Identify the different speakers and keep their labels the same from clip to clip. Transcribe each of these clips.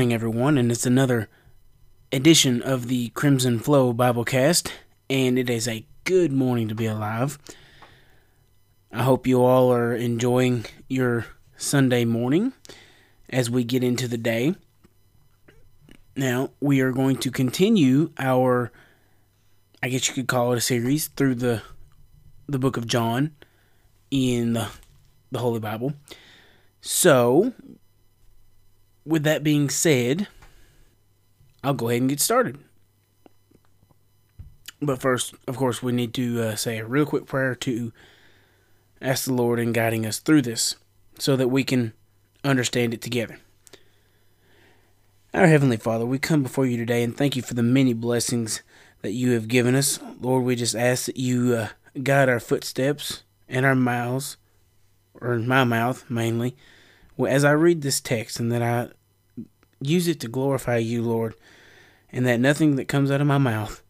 Speaker 1: morning, everyone, and it's another edition of the Crimson Flow Biblecast, and it is a good morning to be alive. I hope you all are enjoying your Sunday morning as we get into the day. Now, we are going to continue our I guess you could call it a series through the the book of John in the, the Holy Bible. So, with that being said, I'll go ahead and get started. But first, of course, we need to uh, say a real quick prayer to ask the Lord in guiding us through this so that we can understand it together. Our Heavenly Father, we come before you today and thank you for the many blessings that you have given us. Lord, we just ask that you uh, guide our footsteps and our mouths, or my mouth mainly, as I read this text, and that I use it to glorify you, Lord, and that nothing that comes out of my mouth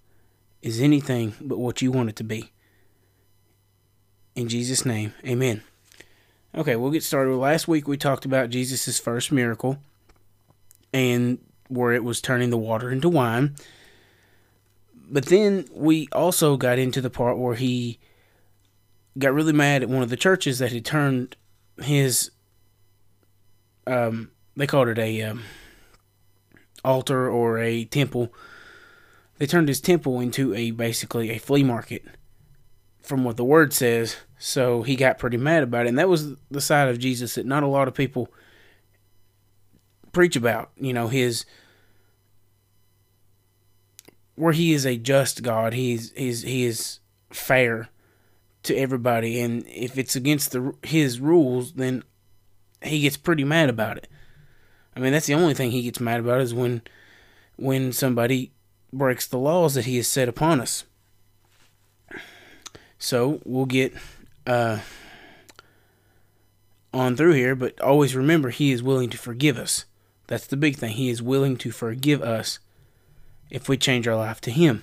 Speaker 1: is anything but what you want it to be. In Jesus' name, amen. Okay, we'll get started. Last week we talked about Jesus' first miracle and where it was turning the water into wine. But then we also got into the part where he got really mad at one of the churches that had turned his um they called it a um, altar or a temple. They turned his temple into a basically a flea market from what the word says. So he got pretty mad about it. And that was the side of Jesus that not a lot of people preach about. You know, his where he is a just God. He's he's he is fair to everybody and if it's against the his rules then he gets pretty mad about it. I mean, that's the only thing he gets mad about is when when somebody breaks the laws that he has set upon us. So we'll get uh, on through here, but always remember he is willing to forgive us. That's the big thing. He is willing to forgive us if we change our life to him.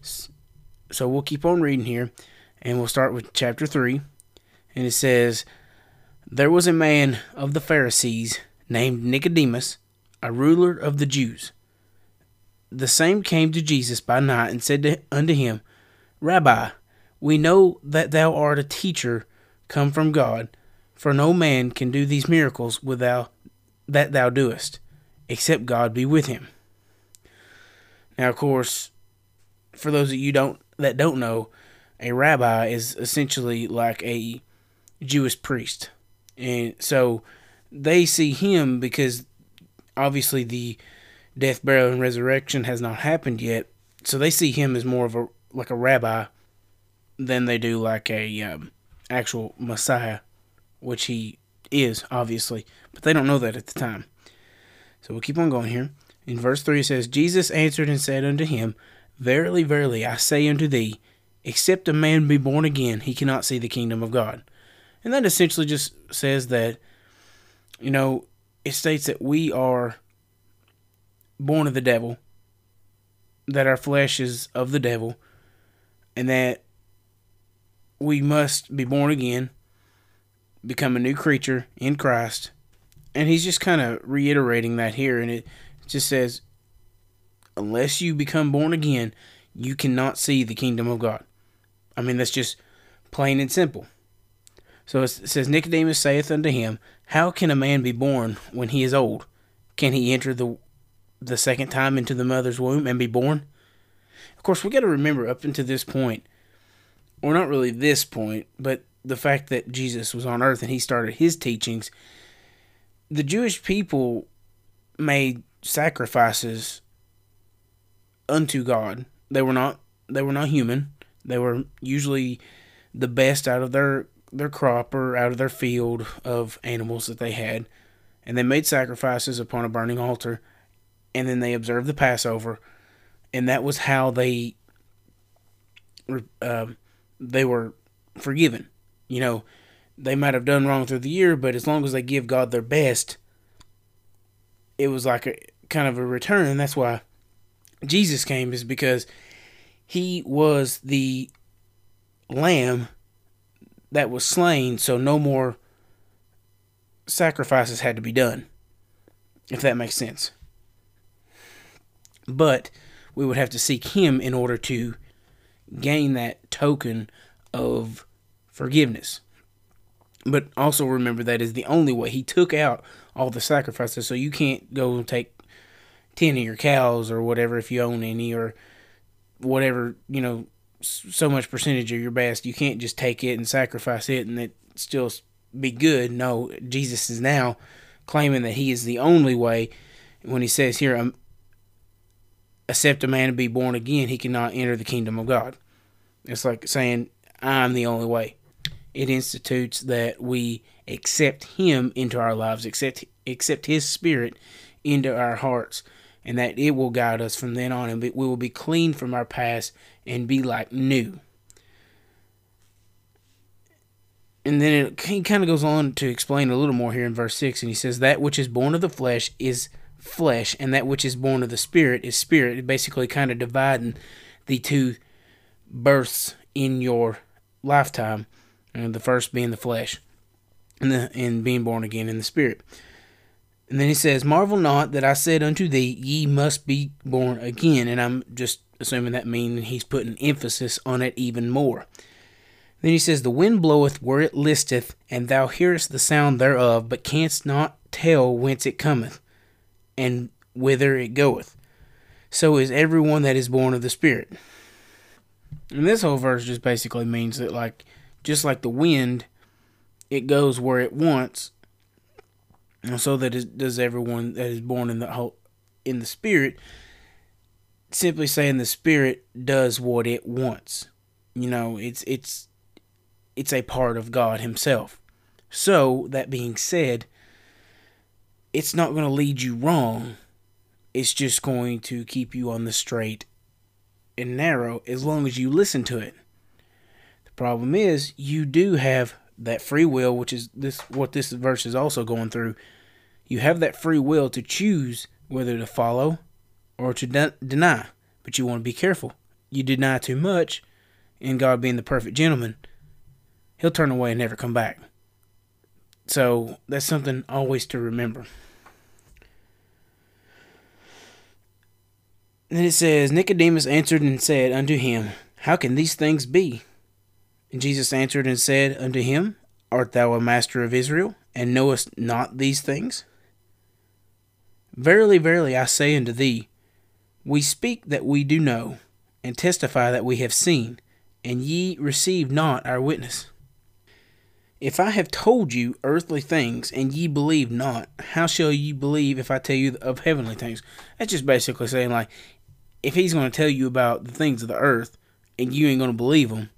Speaker 1: So we'll keep on reading here, and we'll start with chapter 3. And it says, There was a man of the Pharisees named Nicodemus, a ruler of the Jews. The same came to Jesus by night and said to, unto him, Rabbi, we know that thou art a teacher come from God, for no man can do these miracles without that thou doest, except God be with him. Now, of course, for those of you don't that don't know, a rabbi is essentially like a Jewish priest, and so they see him because obviously the death, burial, and resurrection has not happened yet. So they see him as more of a like a rabbi than they do like a um, actual Messiah, which he is obviously, but they don't know that at the time. So we'll keep on going here. In verse 3 it says, Jesus answered and said unto him, Verily, verily, I say unto thee, except a man be born again, he cannot see the kingdom of God. And that essentially just says that you know, it states that we are born of the devil, that our flesh is of the devil, and that we must be born again, become a new creature in Christ. And he's just kind of reiterating that here, and it just says, unless you become born again, you cannot see the kingdom of God. I mean, that's just plain and simple. So it says, Nicodemus saith unto him, How can a man be born when he is old? Can he enter the the second time into the mother's womb and be born? Of course, we got to remember up until this point, or not really this point, but the fact that Jesus was on earth and he started his teachings, the Jewish people made sacrifices unto God. They were not they were not human. They were usually the best out of their their crop or out of their field of animals that they had, and they made sacrifices upon a burning altar, and then they observed the Passover, and that was how they uh, they were forgiven. You know, they might have done wrong through the year, but as long as they give God their best, it was like a kind of a return, and that's why Jesus came is because he was the lamb that was slain, so no more sacrifices had to be done. If that makes sense. But we would have to seek Him in order to gain that token of forgiveness. But also remember that is the only way. He took out all the sacrifices, so you can't go and take 10 of your cows or whatever if you own any or whatever, you know, so much percentage of your best. You can't just take it and sacrifice it and it still be good. No, Jesus is now claiming that he is the only way. When he says here, um, except a man to be born again, he cannot enter the kingdom of God. It's like saying, I'm the only way. It institutes that we accept him into our lives, accept accept his spirit into our hearts, and that it will guide us from then on, and we will be clean from our past and be like new. And then it, he kind of goes on to explain a little more here in verse 6, and he says, That which is born of the flesh is flesh, and that which is born of the spirit is spirit. Basically, kind of dividing the two births in your lifetime, and the first being the flesh, and, the, and being born again in the spirit. And then he says, Marvel not that I said unto thee, Ye must be born again. And I'm just assuming that means he's putting emphasis on it even more. Then he says, The wind bloweth where it listeth, and thou hearest the sound thereof, but canst not tell whence it cometh, and whither it goeth. So is everyone that is born of the Spirit. And this whole verse just basically means that, like, just like the wind, it goes where it wants, and so that is, does everyone that is born in the whole, in the Spirit. Simply saying the Spirit does what it wants. You know, it's it's it's a part of God Himself. So, that being said, it's not going to lead you wrong. It's just going to keep you on the straight and narrow as long as you listen to it. The problem is, you do have that free will, which is this what this verse is also going through. You have that free will to choose whether to follow or to de- deny, but you want to be careful. You deny too much, and God being the perfect gentleman, he'll turn away and never come back. So that's something always to remember. Then it says, Nicodemus answered and said unto him, How can these things be? And Jesus answered and said unto him, Art thou a master of Israel, and knowest not these things? Verily, verily, I say unto thee, We speak that we do know, and testify that we have seen, and ye receive not our witness. If I have told you earthly things and ye believe not, how shall ye believe if I tell you of heavenly things? That's just basically saying, like, if he's going to tell you about the things of the earth and you ain't going to believe them,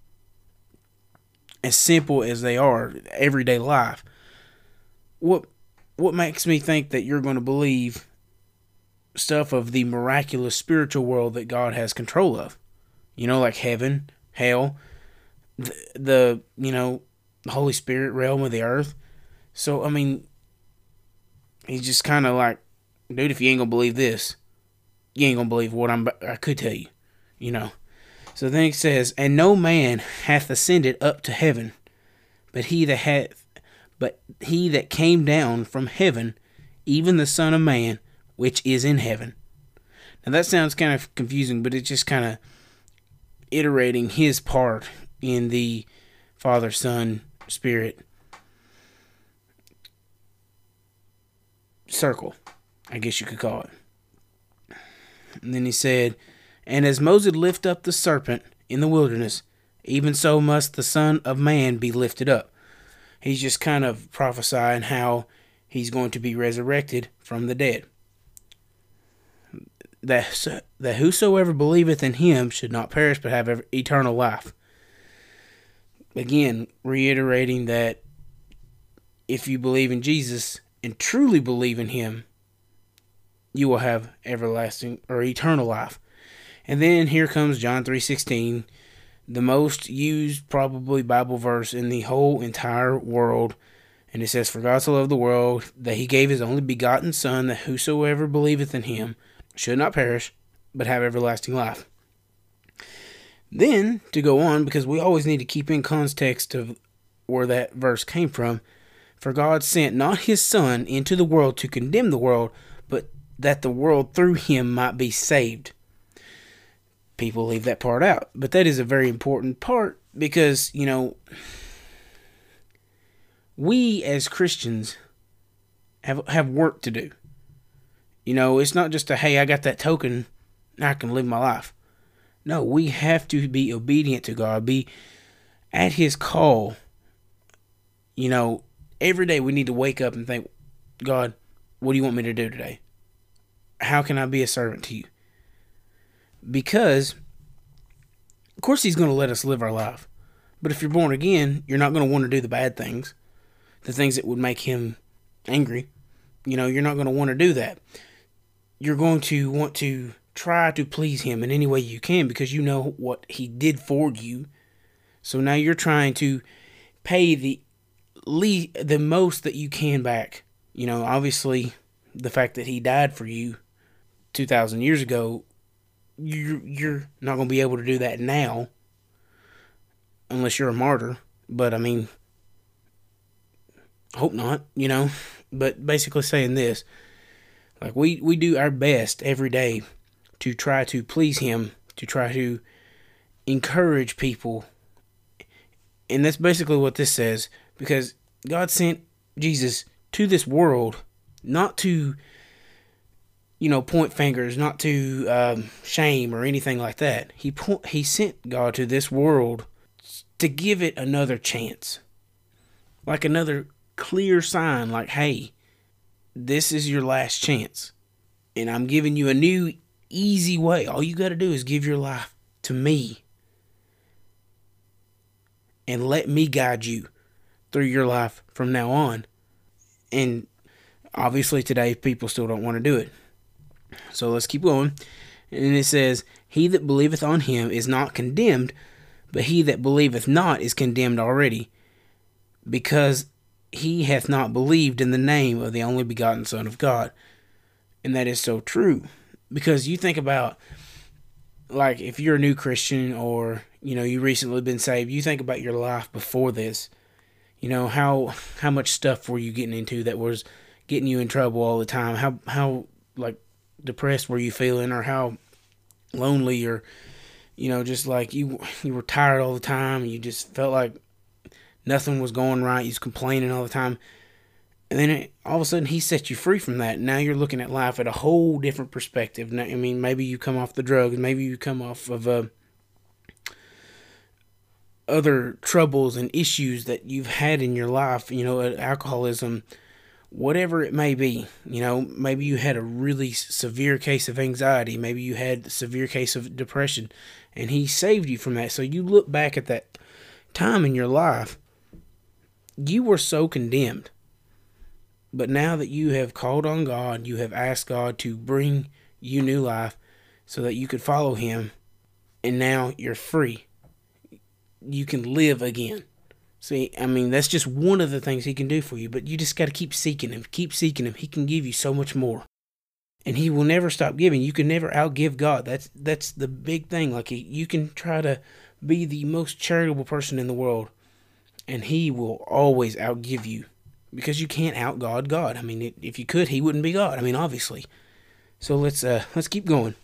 Speaker 1: as simple as they are, everyday life, what what makes me think that you're going to believe stuff of the miraculous spiritual world that God has control of? You know, like heaven, hell, the, the you know the Holy Spirit realm of the earth. So I mean, he's just kind of like, dude, if you ain't gonna believe this, you ain't gonna believe what I'm. I could tell you, you know. So then he says, and no man hath ascended up to heaven, but he that hath, but he that came down from heaven, even the Son of Man, which is in heaven. Now that sounds kind of confusing, but it's just kind of iterating his part in the Father, Son, Spirit circle, I guess you could call it. And then he said, And as Moses lifted up the serpent in the wilderness, even so must the Son of Man be lifted up. He's just kind of prophesying how he's going to be resurrected from the dead. That, that whosoever believeth in him should not perish but have eternal life again, reiterating that if you believe in Jesus and truly believe in Him, you will have everlasting or eternal life. And then here comes John 3:16, the most used probably Bible verse in the whole entire world. And it says, For God so loved the world that he gave his only begotten Son, that whosoever believeth in him should not perish, but have everlasting life. Then, to go on, because we always need to keep in context of where that verse came from, for God sent not his Son into the world to condemn the world, but that the world through him might be saved. People leave that part out, but that is a very important part because, you know, we as Christians have have work to do. You know, it's not just a hey, I got that token, now I can live my life. No, we have to be obedient to God, be at his call. You know, every day we need to wake up and think, God, what do you want me to do today? How can I be a servant to you? Because, of course, He's going to let us live our life. But if you're born again, you're not going to want to do the bad things, the things that would make Him angry. You know, you're not going to want to do that. You're going to want to try to please Him in any way you can because you know what He did for you. So now you're trying to pay the le- the most that you can back. You know, obviously, the fact that He died for you 2,000 years ago, you're, you're not going to be able to do that now unless you're a martyr. But I mean, hope not, you know. But basically saying this, like we, we do our best every day to try to please him, to try to encourage people. And that's basically what this says because God sent Jesus to this world not to you know, point fingers, not to um, shame or anything like that. He he sent God to this world to give it another chance, like another clear sign, like, hey, this is your last chance, and I'm giving you a new, easy way. All you got to do is give your life to me, and let me guide you through your life from now on. And obviously, today people still don't want to do it so let's keep going. And it says, He that believeth on him is not condemned, but he that believeth not is condemned already, because he hath not believed in the name of the only begotten Son of God. And that is so true. Because you think about, like, if you're a new Christian or, you know, you recently been saved, you think about your life before this. You know, how how much stuff were you getting into that was getting you in trouble all the time? How how like depressed were you feeling or how lonely or you know just like you you were tired all the time you just felt like nothing was going right you was complaining all the time. And then it, all of a sudden he set you free from that. Now you're looking at life at a whole different perspective. Now, i mean maybe you come off the drugs maybe you come off of uh, other troubles and issues that you've had in your life you know alcoholism whatever it may be. You know, maybe you had a really severe case of anxiety, maybe you had a severe case of depression, and He saved you from that. So you look back at that time in your life, you were so condemned. But now that you have called on God, you have asked God to bring you new life so that you could follow Him, and now you're free. You can live again. See, I mean, that's just one of the things he can do for you, but you just got to keep seeking him. Keep seeking him. He can give you so much more. And he will never stop giving. You can never outgive God. That's that's the big thing. Like you can try to be the most charitable person in the world, and he will always outgive you because you can't out God God. I mean, if you could, he wouldn't be God. I mean, obviously. So let's uh let's keep going.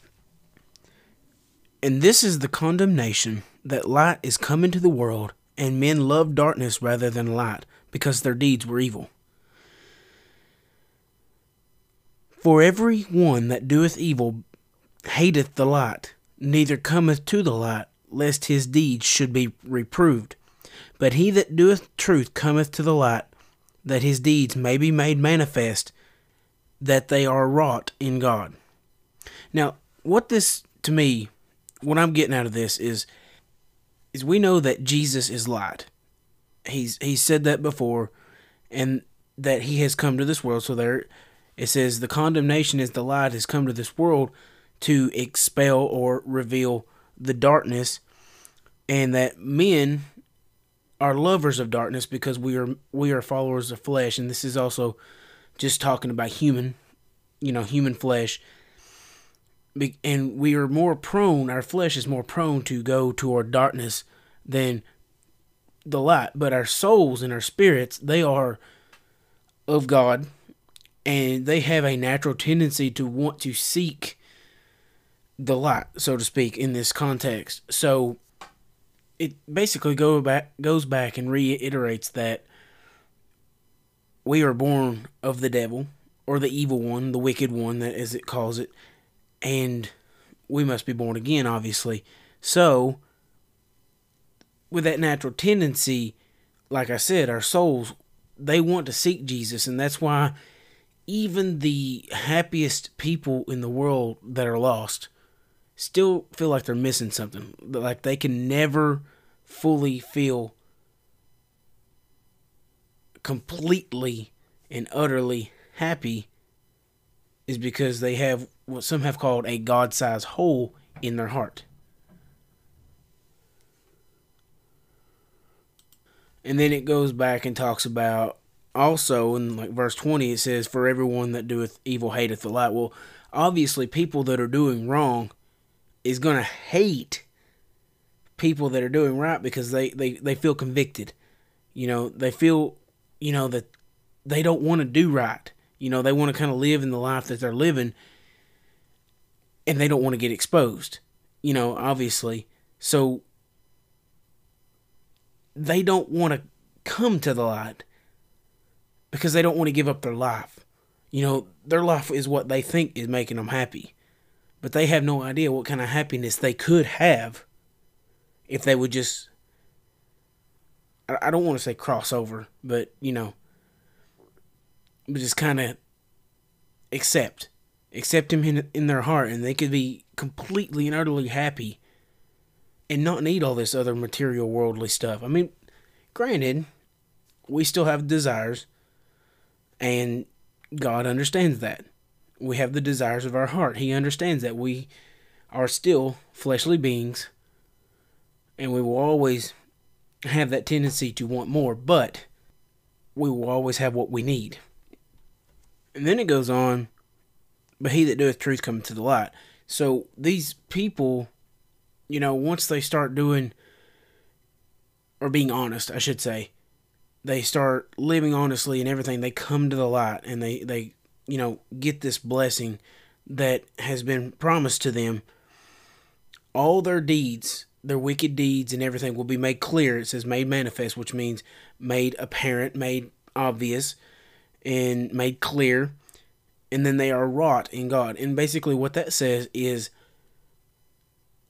Speaker 1: And this is the condemnation that light is come into the world and men loved darkness rather than light, because their deeds were evil. For every one that doeth evil hateth the light, neither cometh to the light, lest his deeds should be reproved. But he that doeth truth cometh to the light, that his deeds may be made manifest, that they are wrought in God. Now, what this, to me, what I'm getting out of this is is we know that Jesus is light. He's he said that before, and that he has come to this world. So there, it says the condemnation is the light has come to this world to expel or reveal the darkness, and that men are lovers of darkness because we are we are followers of flesh, and this is also just talking about human, you know, human flesh and we are more prone, our flesh is more prone to go toward darkness than the light. But our souls and our spirits, they are of God and they have a natural tendency to want to seek the light, so to speak, in this context. So it basically go back goes back and reiterates that we are born of the devil or the evil one, the wicked one, that as it calls it, and we must be born again, obviously. So, with that natural tendency, like I said, our souls they want to seek Jesus, and that's why even the happiest people in the world that are lost still feel like they're missing something. Like they can never fully feel completely and utterly happy is because they have what some have called a God sized hole in their heart. And then it goes back and talks about also in like verse 20 it says for everyone that doeth evil hateth the light well obviously people that are doing wrong is going to hate people that are doing right because they, they, they feel convicted. You know, they feel, you know, that they don't want to do right. You know, they want to kind of live in the life that they're living and they don't want to get exposed. You know, obviously. So they don't want to come to the light because they don't want to give up their life. You know, their life is what they think is making them happy but they have no idea what kind of happiness they could have if they would just I don't want to say crossover, but you know, but just kind of accept, accept him in, in their heart, and they could be completely and utterly happy, and not need all this other material, worldly stuff. I mean, granted, we still have desires, and God understands that we have the desires of our heart. He understands that we are still fleshly beings and we will always have that tendency to want more, but we will always have what we need. And then it goes on, but he that doeth truth cometh to the light. So these people, you know, once they start doing, or being honest, I should say, they start living honestly and everything, they come to the light and they, they you know, get this blessing that has been promised to them, all their deeds, their wicked deeds and everything will be made clear. It says made manifest, which means made apparent, made obvious, and made clear. And then they are wrought in God. And basically, what that says is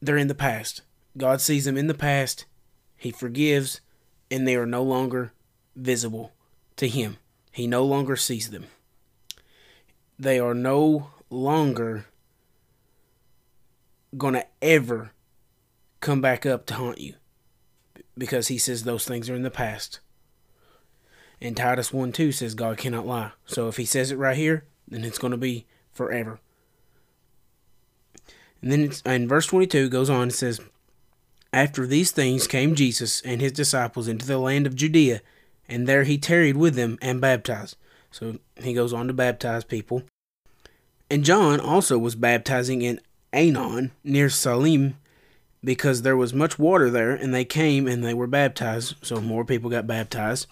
Speaker 1: they're in the past. God sees them in the past, He forgives, and they are no longer visible to Him. He no longer sees them they are no longer going to ever come back up to haunt you because he says those things are in the past. And Titus 1 2 says God cannot lie. So if he says it right here, then it's going to be forever. And then it's, in verse 22 goes on, and says, After these things came Jesus and his disciples into the land of Judea, and there he tarried with them and baptized. So he goes on to baptize people. And John also was baptizing in Aenon near Salim because there was much water there, and they came and they were baptized. So more people got baptized.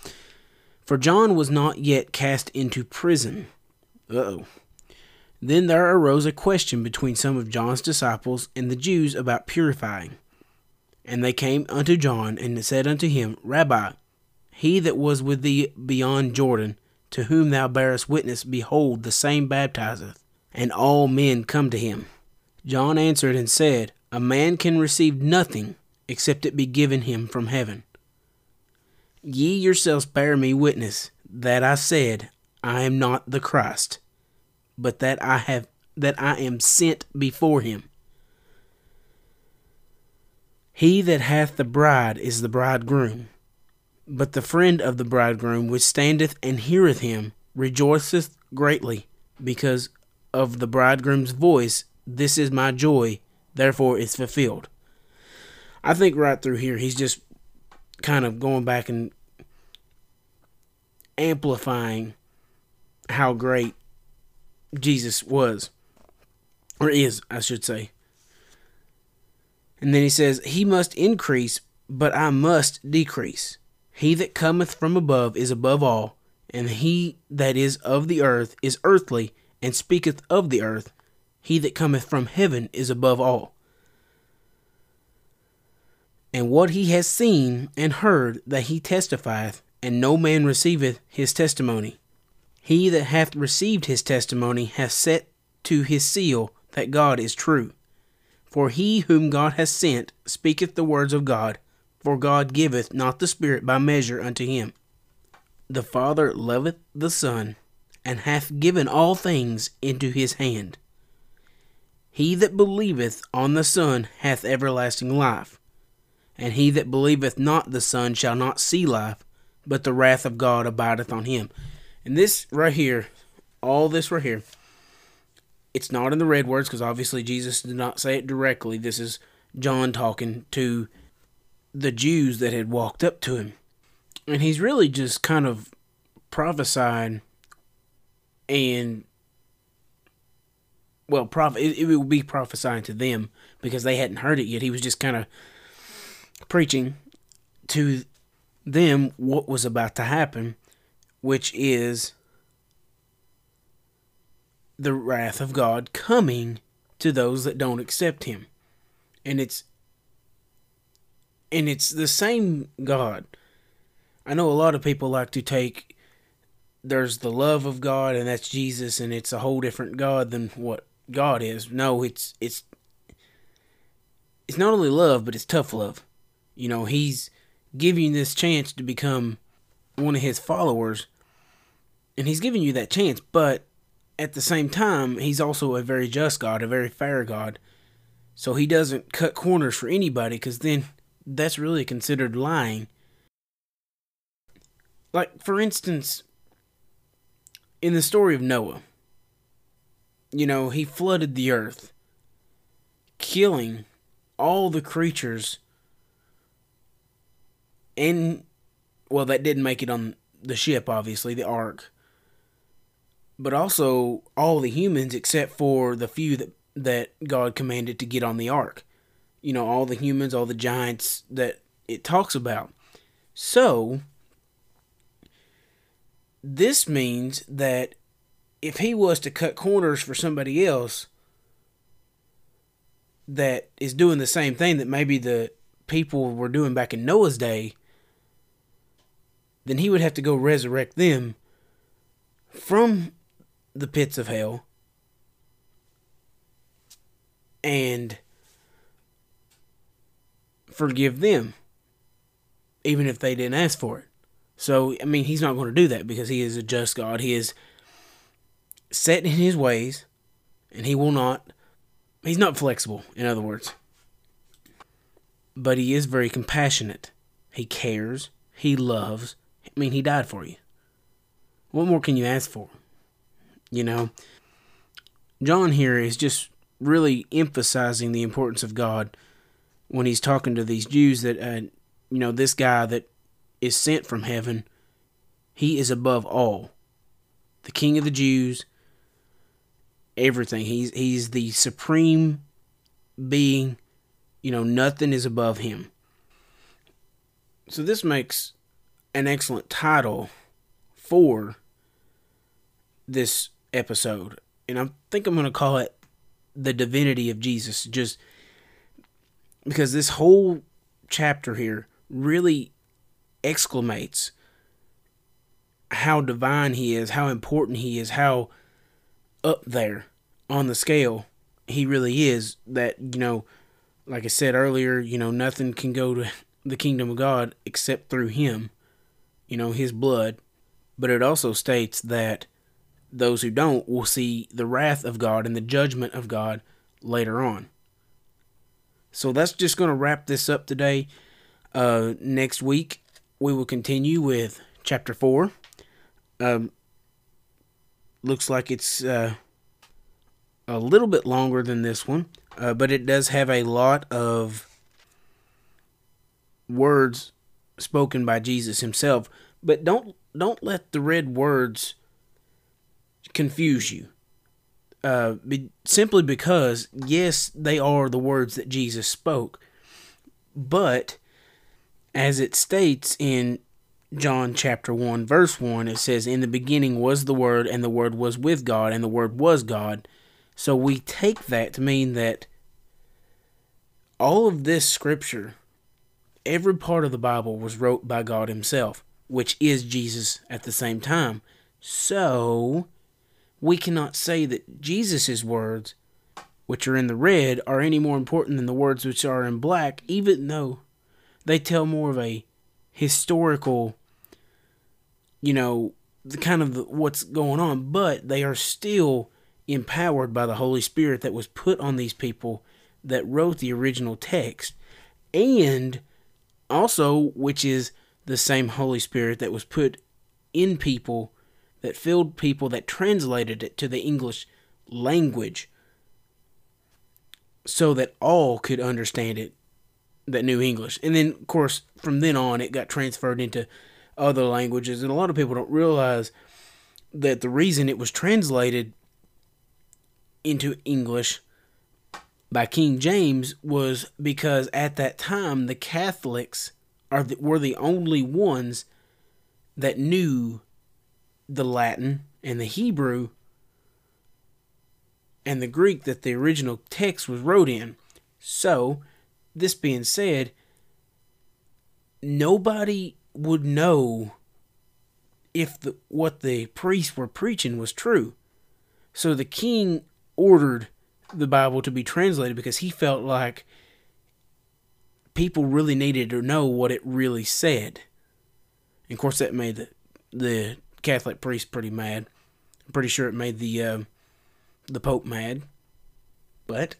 Speaker 1: For John was not yet cast into prison. Uh oh. Then there arose a question between some of John's disciples and the Jews about purifying. And they came unto John and said unto him, Rabbi, he that was with thee beyond Jordan, to whom thou bearest witness, behold, the same baptizeth, and all men come to him. John answered and said, A man can receive nothing except it be given him from heaven. Ye yourselves bear me witness that I said, I am not the Christ, but that I have that I am sent before him. He that hath the bride is the bridegroom. But the friend of the bridegroom, which standeth and heareth him, rejoiceth greatly, because of the bridegroom's voice, This is my joy, therefore it's fulfilled. I think right through here, he's just kind of going back and amplifying how great Jesus was, or is, I should say. And then he says, He must increase, but I must decrease. He that cometh from above is above all, and he that is of the earth is earthly, and speaketh of the earth. He that cometh from heaven is above all. And what he has seen and heard that he testifieth, and no man receiveth his testimony. He that hath received his testimony hath set to his seal that God is true. For he whom God hath sent speaketh the words of God, for God giveth not the Spirit by measure unto him. The Father loveth the Son, and hath given all things into his hand. He that believeth on the Son hath everlasting life, and he that believeth not the Son shall not see life, but the wrath of God abideth on him. And this right here, all this right here, it's not in the red words because obviously Jesus did not say it directly. This is John talking to the Jews that had walked up to him. And he's really just kind of prophesying and well it, it would be prophesying to them because they hadn't heard it yet. He was just kind of preaching to them what was about to happen which is the wrath of God coming to those that don't accept him and it's and it's the same God I know a lot of people like to take there's the love of God and that's Jesus and it's a whole different God than what God is. No, it's it's it's not only love, but it's tough love. You know, he's giving this chance to become one of his followers and he's giving you that chance, but at the same time, he's also a very just God, a very fair God. So he doesn't cut corners for anybody because then that's really considered lying like, for instance, in the story of Noah, you know, he flooded the earth, killing all the creatures. And, well, that didn't make it on the ship, obviously, the ark. But also all the humans except for the few that, that God commanded to get on the ark. You know, all the humans, all the giants that it talks about. So, this means that if he was to cut corners for somebody else that is doing the same thing that maybe the people were doing back in Noah's day, then he would have to go resurrect them from the pits of hell and forgive them, even if they didn't ask for it. So, I mean, he's not going to do that because he is a just God. He is set in his ways, and he will not, he's not flexible, in other words. But he is very compassionate. He cares. He loves. I mean, he died for you. What more can you ask for? You know, John here is just really emphasizing the importance of God when he's talking to these Jews that, uh, you know, this guy that is sent from heaven, he is above all. The king of the Jews, everything. He's he's the supreme being. You know, nothing is above him. So this makes an excellent title for this episode. And I think I'm going to call it The Divinity of Jesus just because this whole chapter here really exclamates how divine he is, how important he is, how up there on the scale he really is. That, you know, like I said earlier, you know, nothing can go to the kingdom of God except through him, you know, his blood. But it also states that those who don't will see the wrath of God and the judgment of God later on. So that's just going to wrap this up today. Uh, next week, we will continue with chapter 4. Um, looks like it's uh, a little bit longer than this one, uh, but it does have a lot of words spoken by Jesus himself. But don't don't let the red words confuse you. Uh, be, simply because yes, they are the words that Jesus spoke, but as it states in John chapter 1 verse 1 it says in the beginning was the word and the word was with God and the word was God. So we take that to mean that all of this scripture every part of the Bible was wrote by God himself, which is Jesus at the same time. So we cannot say that Jesus' words which are in the red are any more important than the words which are in black even though they tell more of a historical you know, the kind of the, what's going on, but they are still empowered by the Holy Spirit that was put on these people that wrote the original text, and also, which is the same Holy Spirit that was put in people that filled people that translated it to the English language so that all could understand it that knew English. And then, of course, from then on, it got transferred into other languages. And a lot of people don't realize that the reason it was translated into English by King James was because at that time the Catholics are the, were the only ones that knew the Latin and the Hebrew and the Greek that the original text was wrote in. So, this being said, nobody would know if the, what the priests were preaching was true. So the king ordered the Bible to be translated because he felt like people really needed to know what it really said. And of course, that made the, the Catholic priest pretty mad. I'm pretty sure it made the uh, the Pope mad. But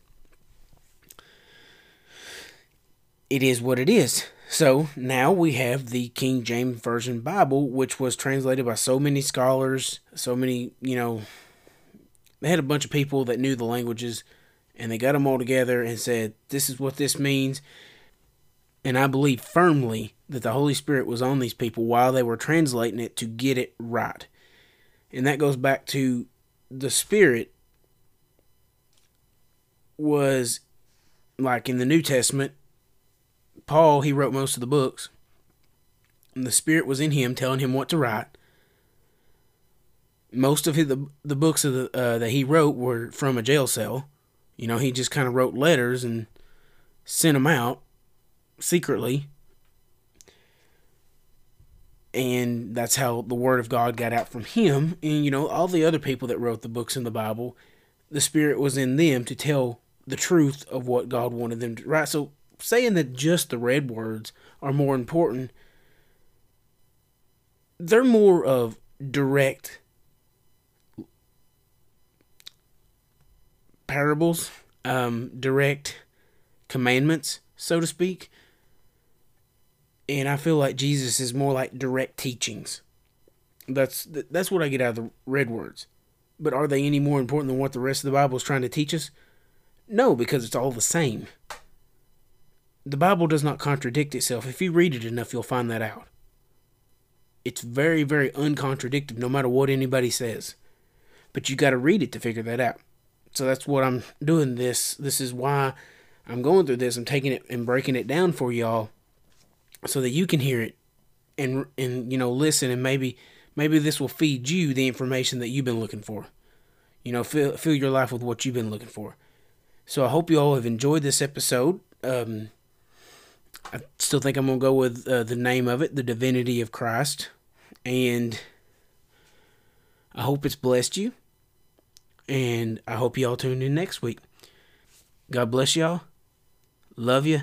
Speaker 1: it is what it is. So now we have the King James Version Bible, which was translated by so many scholars, so many, you know, they had a bunch of people that knew the languages and they got them all together and said, This is what this means. And I believe firmly that the Holy Spirit was on these people while they were translating it to get it right. And that goes back to the Spirit was like in the New Testament, Paul, he wrote most of the books. And the Spirit was in him, telling him what to write. Most of his, the the books of the, uh, that he wrote were from a jail cell. You know, he just kind of wrote letters and sent them out secretly. And that's how the Word of God got out from him. And, you know, all the other people that wrote the books in the Bible, the Spirit was in them to tell the truth of what God wanted them to write. So saying that just the red words are more important, they're more of direct parables, um, direct commandments, so to speak. And I feel like Jesus is more like direct teachings. That's that's what I get out of the red words. But are they any more important than what the rest of the Bible is trying to teach us? No, because it's all the same the Bible does not contradict itself. If you read it enough, you'll find that out. It's very, very uncontradictive no matter what anybody says. But you got to read it to figure that out. So that's what I'm doing this. This is why I'm going through this. I'm taking it and breaking it down for y'all so that you can hear it and and you know listen and maybe maybe this will feed you the information that you've been looking for. You know, fill fill your life with what you've been looking for. So I hope you all have enjoyed this episode. Um, I still think I'm gonna go with uh, the name of it, the Divinity of Christ, and I hope it's blessed you. And I hope y'all tune in next week. God bless y'all. Love you.